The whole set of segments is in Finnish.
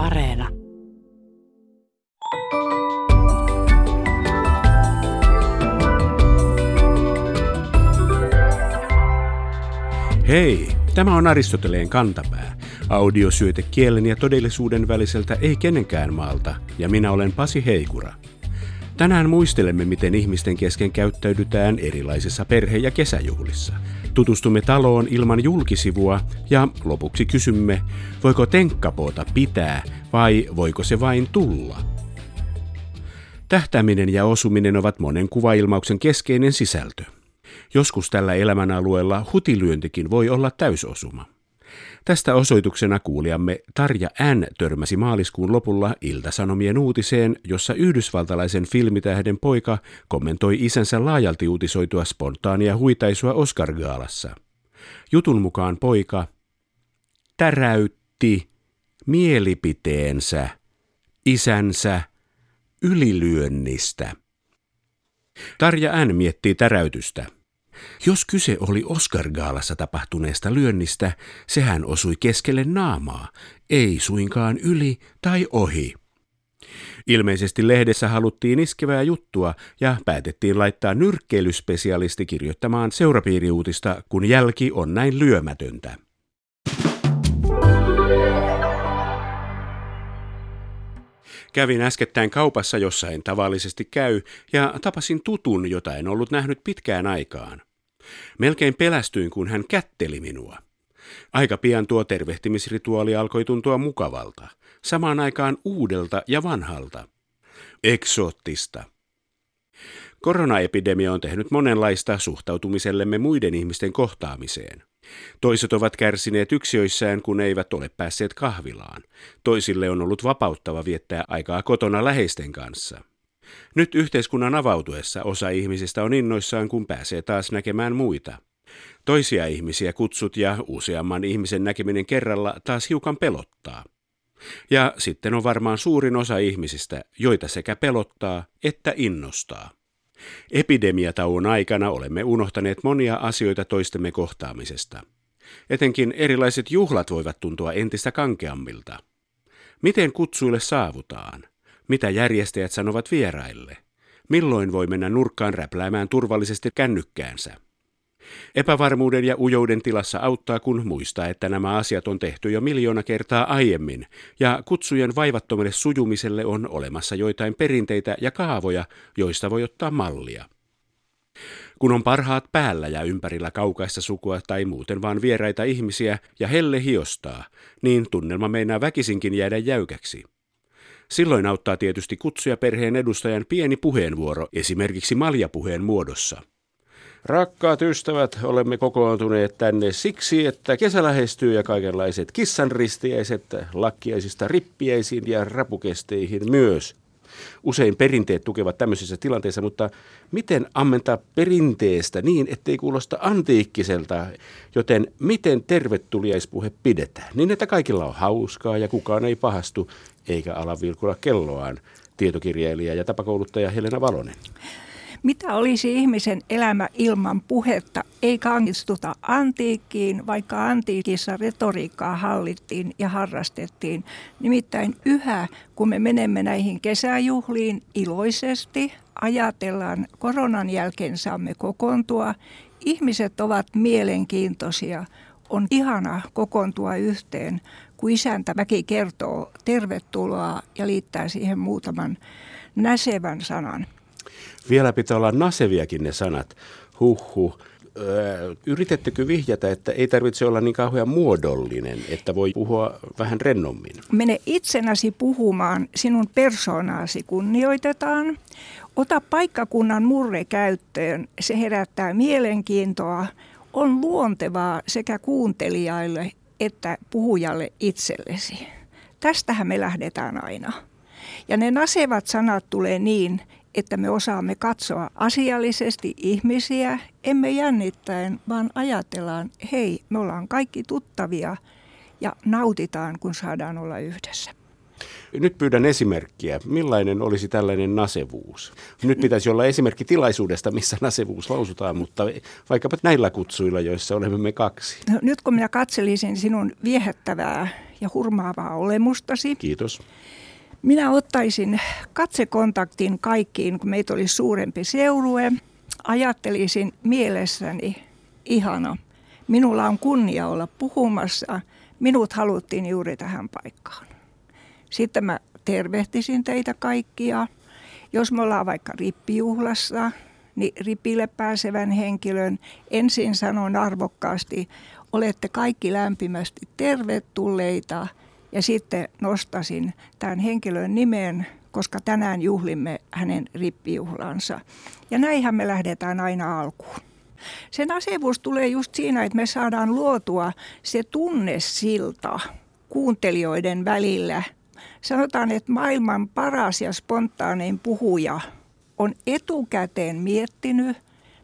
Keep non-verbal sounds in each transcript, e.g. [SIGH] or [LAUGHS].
Areena. Hei, tämä on Aristoteleen kantapää. Audiosyöte kielen ja todellisuuden väliseltä ei kenenkään maalta, ja minä olen Pasi Heikura. Tänään muistelemme, miten ihmisten kesken käyttäydytään erilaisissa perhe- ja kesäjuhlissa. Tutustumme taloon ilman julkisivua ja lopuksi kysymme, voiko tenkkapoota pitää vai voiko se vain tulla? Tähtäminen ja osuminen ovat monen kuvailmauksen keskeinen sisältö. Joskus tällä elämänalueella hutilyöntikin voi olla täysosuma. Tästä osoituksena kuulijamme Tarja N. törmäsi maaliskuun lopulla Ilta-Sanomien uutiseen, jossa yhdysvaltalaisen filmitähden poika kommentoi isänsä laajalti uutisoitua spontaania huitaisua Oscar-gaalassa. Jutun mukaan poika täräytti mielipiteensä isänsä ylilyönnistä. Tarja N. miettii täräytystä – jos kyse oli Oscar-gaalassa tapahtuneesta lyönnistä, sehän osui keskelle naamaa, ei suinkaan yli tai ohi. Ilmeisesti lehdessä haluttiin iskevää juttua ja päätettiin laittaa nyrkkeilyspesialisti kirjoittamaan seurapiiriuutista, kun jälki on näin lyömätöntä. Kävin äskettäin kaupassa, jossa en tavallisesti käy, ja tapasin tutun, jota en ollut nähnyt pitkään aikaan. Melkein pelästyin, kun hän kätteli minua. Aika pian tuo tervehtimisrituaali alkoi tuntua mukavalta, samaan aikaan uudelta ja vanhalta. Eksoottista. Koronaepidemia on tehnyt monenlaista suhtautumisellemme muiden ihmisten kohtaamiseen. Toiset ovat kärsineet yksiöissään, kun eivät ole päässeet kahvilaan. Toisille on ollut vapauttava viettää aikaa kotona läheisten kanssa. Nyt yhteiskunnan avautuessa osa ihmisistä on innoissaan, kun pääsee taas näkemään muita. Toisia ihmisiä kutsut ja useamman ihmisen näkeminen kerralla taas hiukan pelottaa. Ja sitten on varmaan suurin osa ihmisistä, joita sekä pelottaa että innostaa. Epidemiatauon aikana olemme unohtaneet monia asioita toistemme kohtaamisesta. Etenkin erilaiset juhlat voivat tuntua entistä kankeammilta. Miten kutsuille saavutaan? Mitä järjestäjät sanovat vieraille? Milloin voi mennä nurkkaan räpläämään turvallisesti kännykkäänsä? Epävarmuuden ja ujouden tilassa auttaa, kun muistaa, että nämä asiat on tehty jo miljoona kertaa aiemmin, ja kutsujen vaivattomalle sujumiselle on olemassa joitain perinteitä ja kaavoja, joista voi ottaa mallia. Kun on parhaat päällä ja ympärillä kaukaista sukua tai muuten vaan vieraita ihmisiä ja helle hiostaa, niin tunnelma meinaa väkisinkin jäädä jäykäksi. Silloin auttaa tietysti kutsuja perheen edustajan pieni puheenvuoro, esimerkiksi maljapuheen muodossa. Rakkaat ystävät, olemme kokoontuneet tänne siksi, että kesä lähestyy ja kaikenlaiset kissanristiäiset lakkiaisista rippiäisiin ja rapukesteihin myös. Usein perinteet tukevat tämmöisissä tilanteissa, mutta miten ammentaa perinteestä niin, ettei kuulosta antiikkiselta, joten miten tervetuliaispuhe pidetään, niin että kaikilla on hauskaa ja kukaan ei pahastu eikä ala vilkula kelloaan, tietokirjailija ja tapakouluttaja Helena Valonen. Mitä olisi ihmisen elämä ilman puhetta? Ei kangistuta antiikkiin, vaikka antiikissa retoriikkaa hallittiin ja harrastettiin. Nimittäin yhä, kun me menemme näihin kesäjuhliin iloisesti, ajatellaan, koronan jälkeen saamme kokoontua. Ihmiset ovat mielenkiintoisia. On ihana kokoontua yhteen, kun isäntä väki kertoo tervetuloa ja liittää siihen muutaman näsevän sanan. Vielä pitää olla naseviakin ne sanat. Huhhuh. Öö, yritettekö vihjata, että ei tarvitse olla niin kauhean muodollinen, että voi puhua vähän rennommin? Mene itsenäsi puhumaan, sinun persoonaasi kunnioitetaan. Ota paikkakunnan murre käyttöön, se herättää mielenkiintoa, on luontevaa sekä kuuntelijaille että puhujalle itsellesi. Tästähän me lähdetään aina. Ja ne nasevat sanat tulee niin, että me osaamme katsoa asiallisesti ihmisiä, emme jännittäen, vaan ajatellaan, hei, me ollaan kaikki tuttavia ja nautitaan, kun saadaan olla yhdessä. Nyt pyydän esimerkkiä. Millainen olisi tällainen nasevuus? Nyt pitäisi olla esimerkki tilaisuudesta, missä nasevuus lausutaan, mutta vaikkapa näillä kutsuilla, joissa olemme me kaksi. No, nyt kun minä katselisin sinun viehättävää ja hurmaavaa olemustasi. Kiitos. Minä ottaisin katsekontaktin kaikkiin, kun meitä oli suurempi seurue. Ajattelisin mielessäni, ihana, minulla on kunnia olla puhumassa. Minut haluttiin juuri tähän paikkaan. Sitten mä tervehtisin teitä kaikkia. Jos me ollaan vaikka rippijuhlassa, niin ripille pääsevän henkilön ensin sanon arvokkaasti, olette kaikki lämpimästi tervetulleita ja sitten nostasin tämän henkilön nimen, koska tänään juhlimme hänen rippijuhlansa. Ja näinhän me lähdetään aina alkuun. Sen asevuus tulee just siinä, että me saadaan luotua se tunnesilta kuuntelijoiden välillä. Sanotaan, että maailman paras ja spontaanein puhuja on etukäteen miettinyt,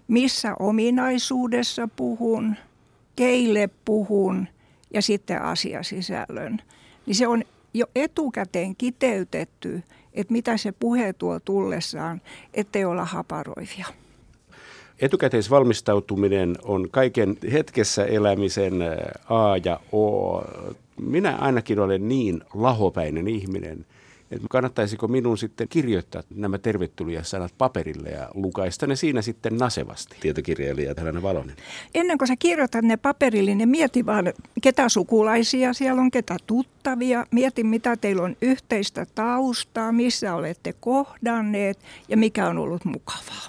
missä ominaisuudessa puhun, keille puhun ja sitten asiasisällön. Niin se on jo etukäteen kiteytetty, että mitä se puhe tuo tullessaan, ettei olla haparoivia. Etukäteisvalmistautuminen on kaiken hetkessä elämisen A ja O. Minä ainakin olen niin lahopäinen ihminen, että kannattaisiko minun sitten kirjoittaa nämä sanat paperille ja lukaista ne siinä sitten nasevasti, tietokirjailija Helena Valonen. Ennen kuin sä kirjoitat ne paperille, niin mieti vaan, ketä sukulaisia siellä on, ketä tuttavia. Mieti, mitä teillä on yhteistä taustaa, missä olette kohdanneet ja mikä on ollut mukavaa.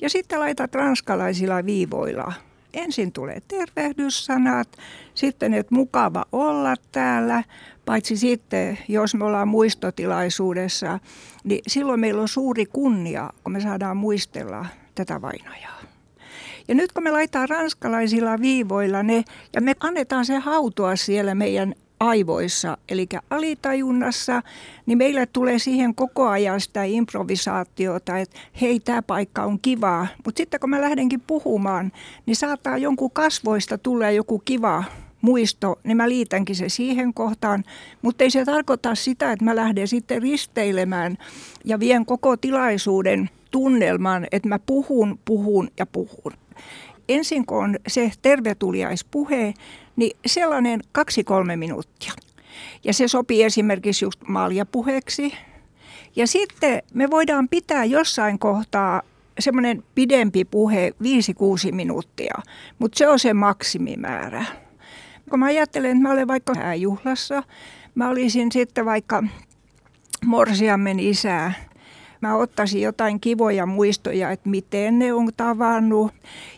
Ja sitten laitat ranskalaisilla viivoilla. Ensin tulee tervehdyssanat, sitten että mukava olla täällä, paitsi sitten, jos me ollaan muistotilaisuudessa, niin silloin meillä on suuri kunnia, kun me saadaan muistella tätä vainajaa. Ja nyt kun me laitetaan ranskalaisilla viivoilla ne, ja me annetaan se hautua siellä meidän aivoissa, eli alitajunnassa, niin meille tulee siihen koko ajan sitä improvisaatiota, että hei, tämä paikka on kivaa. Mutta sitten kun mä lähdenkin puhumaan, niin saattaa jonkun kasvoista tulla joku kiva muisto, niin mä liitänkin se siihen kohtaan. Mutta ei se tarkoita sitä, että mä lähden sitten risteilemään ja vien koko tilaisuuden tunnelman, että mä puhun, puhun ja puhun. Ensin kun on se tervetuliaispuhe, niin sellainen kaksi-kolme minuuttia. Ja se sopii esimerkiksi just maljapuheeksi. Ja sitten me voidaan pitää jossain kohtaa semmoinen pidempi puhe 5-6 minuuttia, mutta se on se maksimimäärä. Kun mä ajattelen, että mä olen vaikka juhlassa, mä olisin sitten vaikka morsiammen isää, mä ottaisin jotain kivoja muistoja, että miten ne on tavannut,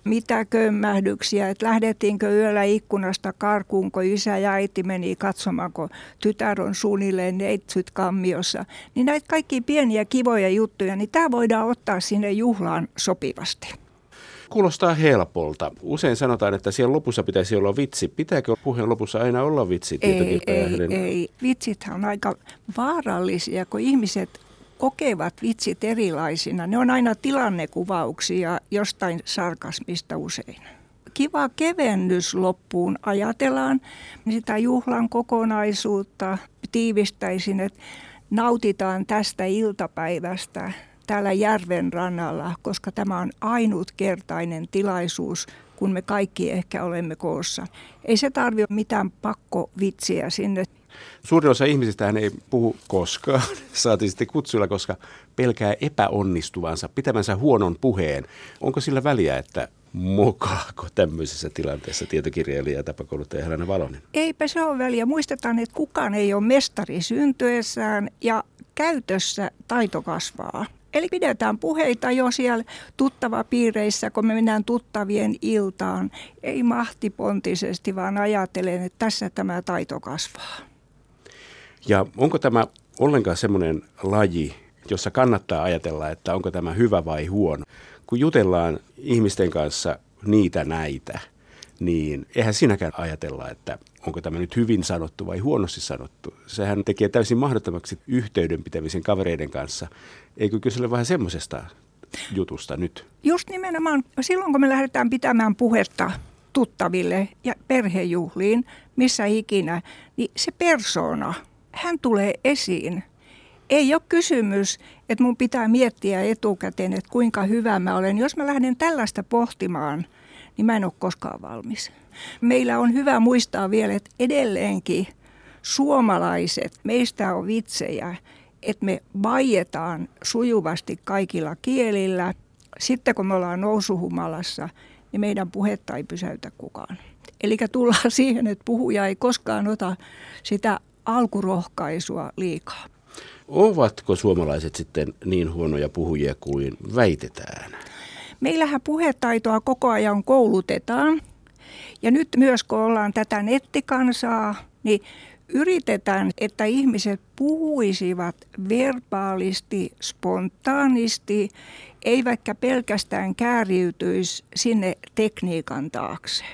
mitä kömmähdyksiä, että lähdettiinkö yöllä ikkunasta karkuun, kun isä ja äiti meni katsomaan, kun tytär on suunnilleen neitsyt kammiossa. Niin näitä kaikki pieniä kivoja juttuja, niin tämä voidaan ottaa sinne juhlaan sopivasti. Kuulostaa helpolta. Usein sanotaan, että siellä lopussa pitäisi olla vitsi. Pitääkö puheen lopussa aina olla vitsi? Ei, ei, ei. Vitsithän on aika vaarallisia, kun ihmiset kokevat vitsit erilaisina. Ne on aina tilannekuvauksia jostain sarkasmista usein. Kiva kevennys loppuun ajatellaan sitä juhlan kokonaisuutta. Tiivistäisin, että nautitaan tästä iltapäivästä täällä järven rannalla, koska tämä on ainutkertainen tilaisuus, kun me kaikki ehkä olemme koossa. Ei se tarvitse mitään pakkovitsiä sinne. Suurin osa ihmisistä hän ei puhu koskaan, [LAUGHS] saati sitten kutsuilla, koska pelkää epäonnistuvansa, pitämänsä huonon puheen. Onko sillä väliä, että mokaako tämmöisessä tilanteessa tietokirjailija ja tapakouluttaja Helena Valonen? Eipä se ole väliä. Muistetaan, että kukaan ei ole mestari syntyessään ja käytössä taito kasvaa. Eli pidetään puheita jo siellä tuttavapiireissä, kun me mennään tuttavien iltaan. Ei mahtipontisesti, vaan ajattelen, että tässä tämä taito kasvaa. Ja onko tämä ollenkaan semmoinen laji, jossa kannattaa ajatella, että onko tämä hyvä vai huono? Kun jutellaan ihmisten kanssa niitä näitä, niin eihän sinäkään ajatella, että onko tämä nyt hyvin sanottu vai huonosti sanottu. Sehän tekee täysin mahdottomaksi yhteydenpitämisen kavereiden kanssa. Eikö kysellä vähän semmoisesta jutusta nyt? Just nimenomaan silloin, kun me lähdetään pitämään puhetta tuttaville ja perhejuhliin, missä ikinä, niin se persona, hän tulee esiin. Ei ole kysymys, että mun pitää miettiä etukäteen, että kuinka hyvä mä olen. Jos mä lähden tällaista pohtimaan, niin mä en ole koskaan valmis. Meillä on hyvä muistaa vielä, että edelleenkin suomalaiset, meistä on vitsejä, että me vaietaan sujuvasti kaikilla kielillä. Sitten kun me ollaan nousuhumalassa, niin meidän puhetta ei pysäytä kukaan. Eli tullaan siihen, että puhuja ei koskaan ota sitä alkurohkaisua liikaa. Ovatko suomalaiset sitten niin huonoja puhujia kuin väitetään? Meillähän puhetaitoa koko ajan koulutetaan. Ja nyt myös kun ollaan tätä nettikansaa, niin yritetään, että ihmiset puhuisivat verbaalisti, spontaanisti, eivätkä pelkästään kääriytyisi sinne tekniikan taakse.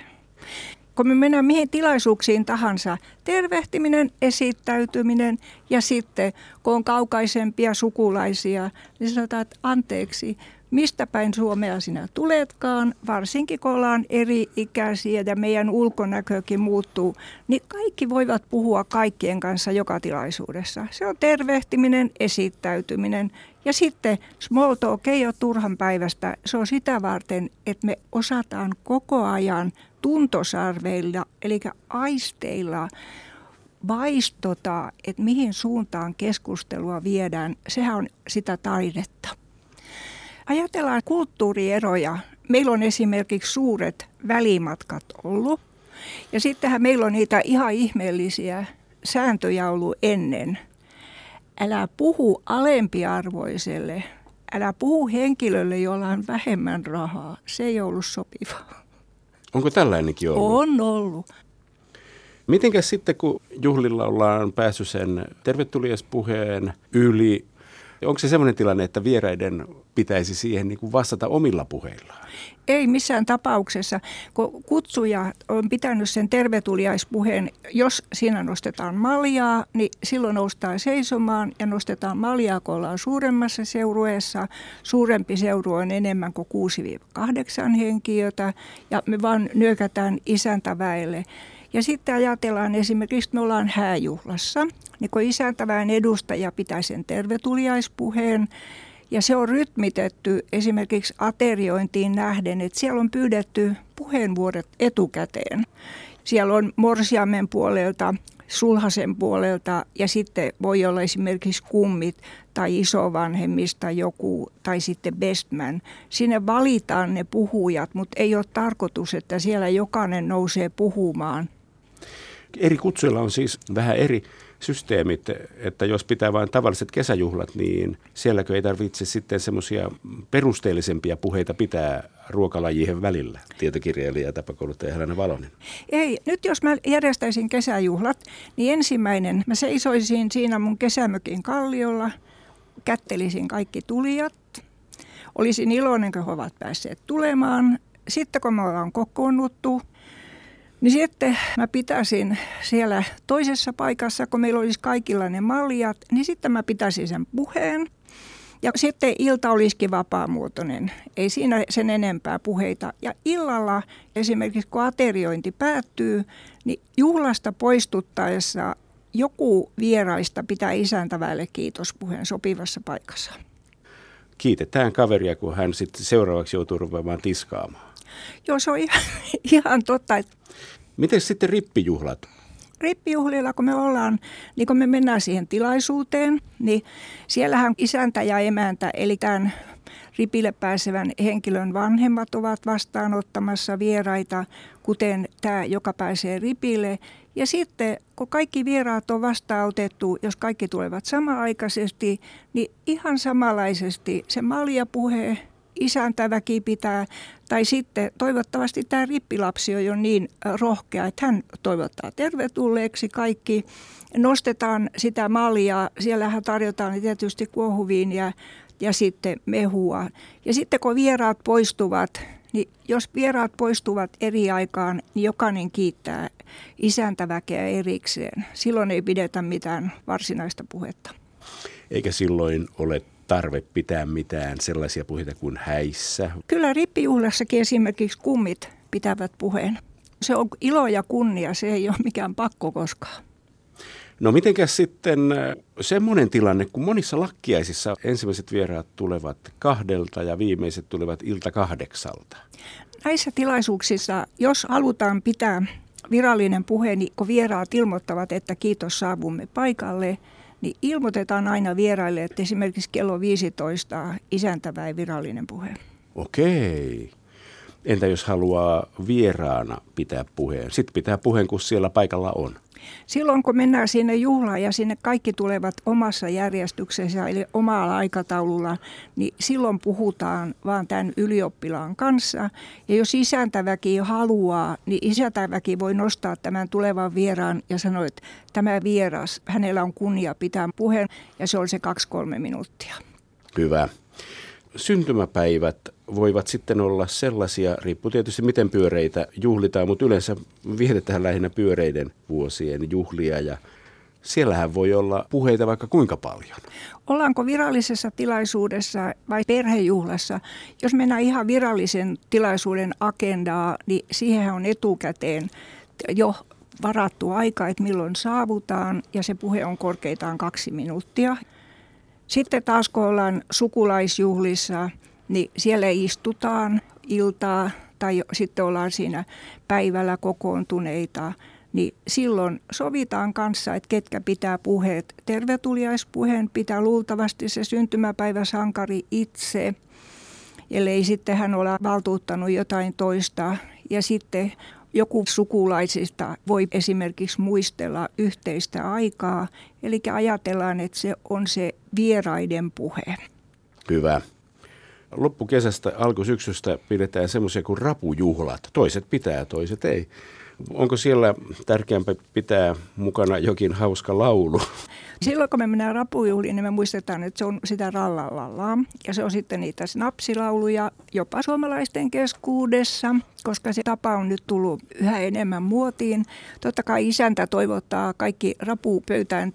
Kun me mennään mihin tilaisuuksiin tahansa, tervehtiminen, esittäytyminen ja sitten kun on kaukaisempia sukulaisia, niin sanotaan, että anteeksi, mistä päin Suomea sinä tuletkaan, varsinkin kun ollaan eri ikäisiä ja meidän ulkonäkökin muuttuu, niin kaikki voivat puhua kaikkien kanssa joka tilaisuudessa. Se on tervehtiminen, esittäytyminen ja sitten small talk ei ole turhan päivästä. Se on sitä varten, että me osataan koko ajan tuntosarveilla, eli aisteilla vaistota, että mihin suuntaan keskustelua viedään. Sehän on sitä taidetta. Ajatellaan kulttuurieroja. Meillä on esimerkiksi suuret välimatkat ollut. Ja sittenhän meillä on niitä ihan ihmeellisiä sääntöjä ollut ennen. Älä puhu alempiarvoiselle. Älä puhu henkilölle, jolla on vähemmän rahaa. Se ei ollut sopivaa. Onko tällainenkin ollut? On ollut. Mitenkäs sitten, kun juhlilla ollaan päässyt sen tervetuliaspuheen yli, onko se sellainen tilanne, että vieraiden pitäisi siihen niin kuin vastata omilla puheillaan? Ei missään tapauksessa, kun kutsuja on pitänyt sen tervetuliaispuheen, jos siinä nostetaan maljaa, niin silloin noustaan seisomaan ja nostetaan maljaa, kun ollaan suuremmassa seurueessa. Suurempi seuru on enemmän kuin 6-8 henkiötä ja me vaan nyökätään isäntäväelle. Ja sitten ajatellaan esimerkiksi, että me ollaan hääjuhlassa, niin kun isäntäväen edustaja pitää sen tervetuliaispuheen, ja se on rytmitetty esimerkiksi ateriointiin nähden, että siellä on pyydetty puheenvuorot etukäteen. Siellä on morsiamen puolelta, sulhasen puolelta ja sitten voi olla esimerkiksi kummit tai isovanhemmista joku tai sitten bestman. Sinne valitaan ne puhujat, mutta ei ole tarkoitus, että siellä jokainen nousee puhumaan. Eri kutsuilla on siis vähän eri systeemit, että jos pitää vain tavalliset kesäjuhlat, niin sielläkö ei tarvitse sitten semmoisia perusteellisempia puheita pitää ruokalajien välillä, tietokirjailija ja tapakouluttaja Helena Valonen? Ei, nyt jos mä järjestäisin kesäjuhlat, niin ensimmäinen, mä seisoisin siinä mun kesämökin kalliolla, kättelisin kaikki tulijat, olisin iloinen, kun he ovat päässeet tulemaan. Sitten kun me ollaan kokoonnuttu, niin sitten mä pitäisin siellä toisessa paikassa, kun meillä olisi kaikilla ne maljat, niin sitten mä pitäisin sen puheen. Ja sitten ilta olisikin vapaamuotoinen, ei siinä sen enempää puheita. Ja illalla esimerkiksi kun ateriointi päättyy, niin juhlasta poistuttaessa joku vieraista pitää isäntäväelle kiitospuheen sopivassa paikassa. Kiitetään kaveria, kun hän sitten seuraavaksi joutuu rupeamaan tiskaamaan. Joo, se on ihan, ihan totta. Miten sitten rippijuhlat? Rippijuhlilla, kun me ollaan, niin kun me mennään siihen tilaisuuteen, niin siellähän isäntä ja emäntä, eli tämän ripille pääsevän henkilön vanhemmat ovat vastaanottamassa vieraita, kuten tämä, joka pääsee ripille. Ja sitten, kun kaikki vieraat on vastaanotettu, jos kaikki tulevat samaaikaisesti, niin ihan samanlaisesti se maljapuhe, isäntäväki pitää, tai sitten toivottavasti tämä rippilapsi on jo niin rohkea, että hän toivottaa tervetulleeksi kaikki. Nostetaan sitä maljaa, siellähän tarjotaan tietysti kuohuviiniä ja sitten mehua. Ja sitten kun vieraat poistuvat, niin jos vieraat poistuvat eri aikaan, niin jokainen kiittää isäntäväkeä erikseen. Silloin ei pidetä mitään varsinaista puhetta. Eikä silloin ole tarve pitää mitään sellaisia puheita kuin häissä? Kyllä rippijuhlassakin esimerkiksi kummit pitävät puheen. Se on ilo ja kunnia, se ei ole mikään pakko koskaan. No mitenkäs sitten äh, semmoinen tilanne, kun monissa lakkiaisissa ensimmäiset vieraat tulevat kahdelta ja viimeiset tulevat ilta kahdeksalta? Näissä tilaisuuksissa, jos halutaan pitää virallinen puhe, niin kun vieraat ilmoittavat, että kiitos saavumme paikalle, niin ilmoitetaan aina vieraille, että esimerkiksi kello 15 isäntäväin virallinen puhe. Okei. Entä jos haluaa vieraana pitää puheen? Sitten pitää puheen, kun siellä paikalla on. Silloin kun mennään sinne juhlaan ja sinne kaikki tulevat omassa järjestyksessä eli omalla aikataululla, niin silloin puhutaan vaan tämän ylioppilaan kanssa. Ja jos isäntäväki haluaa, niin isäntäväki voi nostaa tämän tulevan vieraan ja sanoa, että tämä vieras, hänellä on kunnia pitää puheen ja se on se kaksi-kolme minuuttia. Hyvä syntymäpäivät voivat sitten olla sellaisia, riippuu tietysti miten pyöreitä juhlitaan, mutta yleensä vietetään lähinnä pyöreiden vuosien juhlia ja siellähän voi olla puheita vaikka kuinka paljon. Ollaanko virallisessa tilaisuudessa vai perhejuhlassa? Jos mennään ihan virallisen tilaisuuden agendaa, niin siihen on etukäteen jo varattu aika, että milloin saavutaan ja se puhe on korkeitaan kaksi minuuttia. Sitten taas kun ollaan sukulaisjuhlissa, niin siellä istutaan iltaa tai sitten ollaan siinä päivällä kokoontuneita, niin silloin sovitaan kanssa, että ketkä pitää puheet. Tervetuliaispuheen pitää luultavasti se syntymäpäiväsankari itse, ellei sitten hän ole valtuuttanut jotain toista. Ja sitten joku sukulaisista voi esimerkiksi muistella yhteistä aikaa, eli ajatellaan, että se on se vieraiden puhe. Hyvä. Loppukesästä, alkusyksystä pidetään semmoisia kuin rapujuhlat. Toiset pitää, toiset ei. Onko siellä tärkeämpää pitää mukana jokin hauska laulu? Silloin kun me mennään rapujuhliin, niin me muistetaan, että se on sitä rallalallaa. Ja se on sitten niitä snapsilauluja jopa suomalaisten keskuudessa, koska se tapa on nyt tullut yhä enemmän muotiin. Totta kai isäntä toivottaa kaikki rapupöytään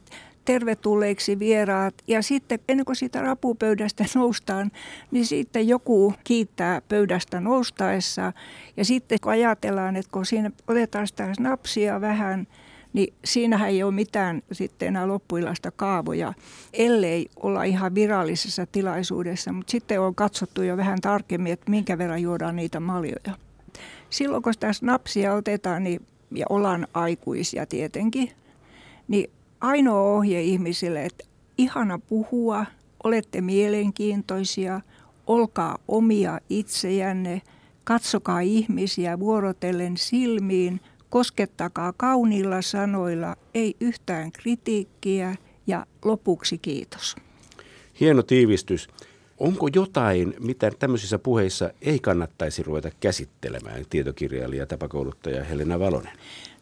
tervetulleiksi vieraat. Ja sitten ennen kuin siitä rapupöydästä [LAUGHS] noustaan, niin sitten joku kiittää pöydästä noustaessa. Ja sitten kun ajatellaan, että kun siinä otetaan sitä snapsia vähän, niin siinähän ei ole mitään sitten enää loppuilasta kaavoja, ellei olla ihan virallisessa tilaisuudessa. Mutta sitten on katsottu jo vähän tarkemmin, että minkä verran juodaan niitä maljoja. Silloin kun sitä snapsia otetaan, niin, ja ollaan aikuisia tietenkin, niin ainoa ohje ihmisille, että ihana puhua, olette mielenkiintoisia, olkaa omia itsejänne, katsokaa ihmisiä vuorotellen silmiin, koskettakaa kauniilla sanoilla, ei yhtään kritiikkiä ja lopuksi kiitos. Hieno tiivistys. Onko jotain, mitä tämmöisissä puheissa ei kannattaisi ruveta käsittelemään, tietokirjailija tapakouluttaja Helena Valonen?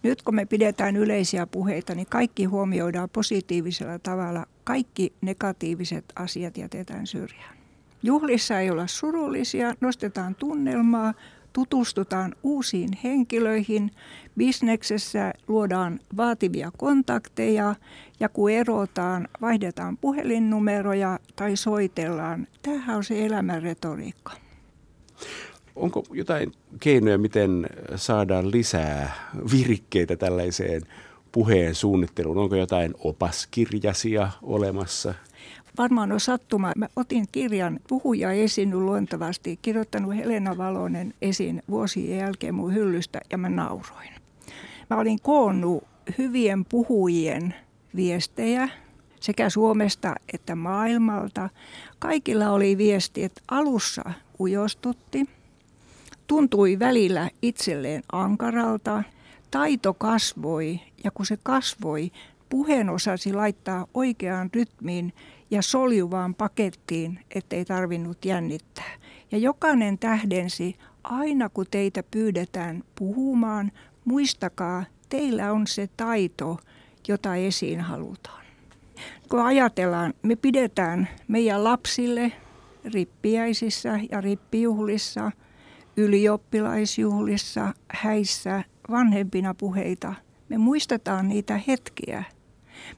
Nyt kun me pidetään yleisiä puheita, niin kaikki huomioidaan positiivisella tavalla. Kaikki negatiiviset asiat jätetään syrjään. Juhlissa ei olla surullisia, nostetaan tunnelmaa, tutustutaan uusiin henkilöihin, bisneksessä luodaan vaativia kontakteja ja kun erotaan, vaihdetaan puhelinnumeroja tai soitellaan. Tämähän on se elämän retoriikka. Onko jotain keinoja, miten saadaan lisää virikkeitä tällaiseen puheen suunnitteluun? Onko jotain opaskirjasia olemassa? Varmaan on sattuma. Mä otin kirjan Puhuja esiinny luontevasti, kirjoittanut Helena Valonen esiin vuosien jälkeen mun hyllystä ja mä nauroin. Mä olin koonnut hyvien puhujien viestejä sekä Suomesta että maailmalta. Kaikilla oli viesti, että alussa ujostutti, tuntui välillä itselleen ankaralta, taito kasvoi ja kun se kasvoi, puheen osasi laittaa oikeaan rytmiin ja soljuvaan pakettiin, ettei tarvinnut jännittää. Ja jokainen tähdensi, aina kun teitä pyydetään puhumaan, muistakaa, teillä on se taito, jota esiin halutaan. Kun ajatellaan, me pidetään meidän lapsille rippiäisissä ja rippijuhlissa, ylioppilaisjuhlissa, häissä, vanhempina puheita. Me muistetaan niitä hetkiä.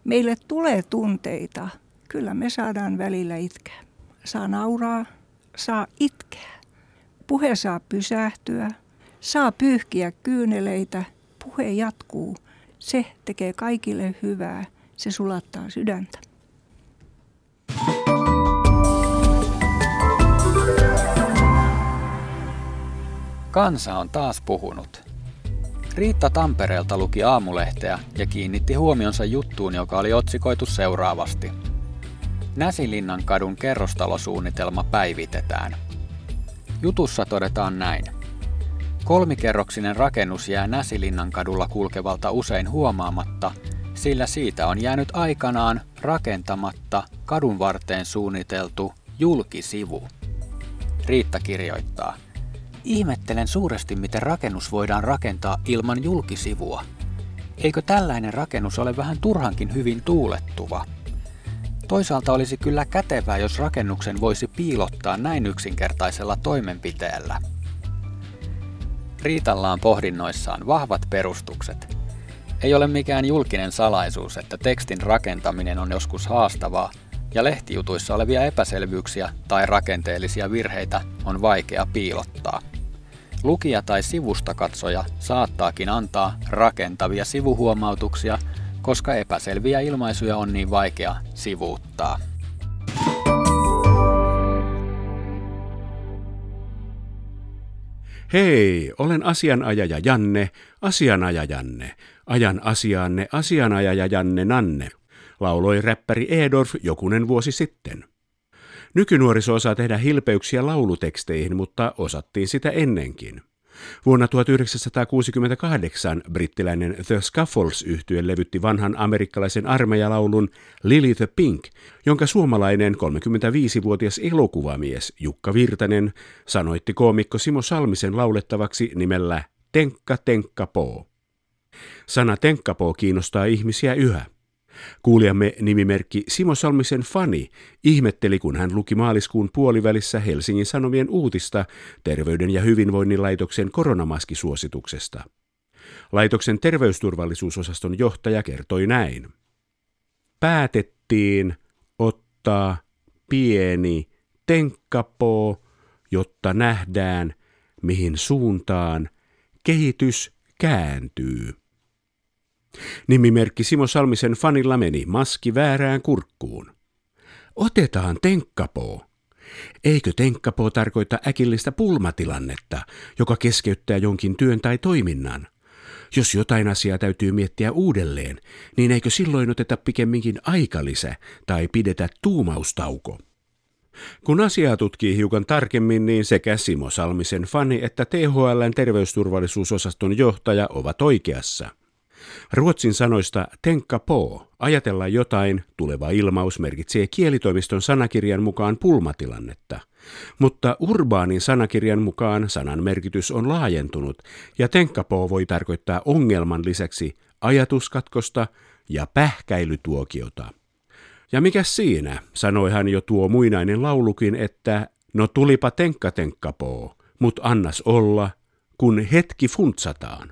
Meille tulee tunteita. Kyllä me saadaan välillä itkeä. Saa nauraa, saa itkeä. Puhe saa pysähtyä, saa pyyhkiä kyyneleitä – puhe jatkuu. Se tekee kaikille hyvää. Se sulattaa sydäntä. Kansa on taas puhunut. Riitta Tampereelta luki aamulehteä ja kiinnitti huomionsa juttuun, joka oli otsikoitu seuraavasti. Näsilinnan kadun kerrostalosuunnitelma päivitetään. Jutussa todetaan näin. Kolmikerroksinen rakennus jää Näsilinnan kadulla kulkevalta usein huomaamatta, sillä siitä on jäänyt aikanaan rakentamatta kadun varteen suunniteltu julkisivu. Riitta kirjoittaa. Ihmettelen suuresti, miten rakennus voidaan rakentaa ilman julkisivua. Eikö tällainen rakennus ole vähän turhankin hyvin tuulettuva? Toisaalta olisi kyllä kätevää, jos rakennuksen voisi piilottaa näin yksinkertaisella toimenpiteellä. Riitalla on pohdinnoissaan vahvat perustukset. Ei ole mikään julkinen salaisuus, että tekstin rakentaminen on joskus haastavaa, ja lehtijutuissa olevia epäselvyyksiä tai rakenteellisia virheitä on vaikea piilottaa. Lukija tai sivustakatsoja saattaakin antaa rakentavia sivuhuomautuksia, koska epäselviä ilmaisuja on niin vaikea sivuuttaa. Hei, olen asianajaja Janne, asianajaja Janne, ajan asiaanne, asianajaja Janne Nanne, lauloi räppäri Edorf jokunen vuosi sitten. Nykynuoriso osaa tehdä hilpeyksiä lauluteksteihin, mutta osattiin sitä ennenkin. Vuonna 1968 brittiläinen The Scaffolds yhtye levytti vanhan amerikkalaisen armeijalaulun Lily the Pink, jonka suomalainen 35-vuotias elokuvamies Jukka Virtanen sanoitti koomikko Simo Salmisen laulettavaksi nimellä Tenkka Tenkka Po. Sana Tenkkapoo kiinnostaa ihmisiä yhä. Kuulijamme nimimerkki Simo Salmisen fani ihmetteli, kun hän luki maaliskuun puolivälissä Helsingin Sanomien uutista Terveyden ja hyvinvoinnin laitoksen koronamaskisuosituksesta. Laitoksen terveysturvallisuusosaston johtaja kertoi näin. Päätettiin ottaa pieni tenkkapoo, jotta nähdään, mihin suuntaan kehitys kääntyy. Nimimerkki Simo Salmisen fanilla meni maski väärään kurkkuun. Otetaan tenkkapoo. Eikö tenkkapoo tarkoita äkillistä pulmatilannetta, joka keskeyttää jonkin työn tai toiminnan? Jos jotain asiaa täytyy miettiä uudelleen, niin eikö silloin oteta pikemminkin aikalisä tai pidetä tuumaustauko? Kun asiaa tutkii hiukan tarkemmin, niin sekä Simo Salmisen fani että THLn terveysturvallisuusosaston johtaja ovat oikeassa. Ruotsin sanoista tenkka po, ajatella jotain, tuleva ilmaus merkitsee kielitoimiston sanakirjan mukaan pulmatilannetta. Mutta urbaanin sanakirjan mukaan sanan merkitys on laajentunut ja tenkkapoo voi tarkoittaa ongelman lisäksi ajatuskatkosta ja pähkäilytuokiota. Ja mikä siinä, sanoi hän jo tuo muinainen laulukin, että no tulipa tenkka tenkkapoo, mut annas olla, kun hetki funtsataan.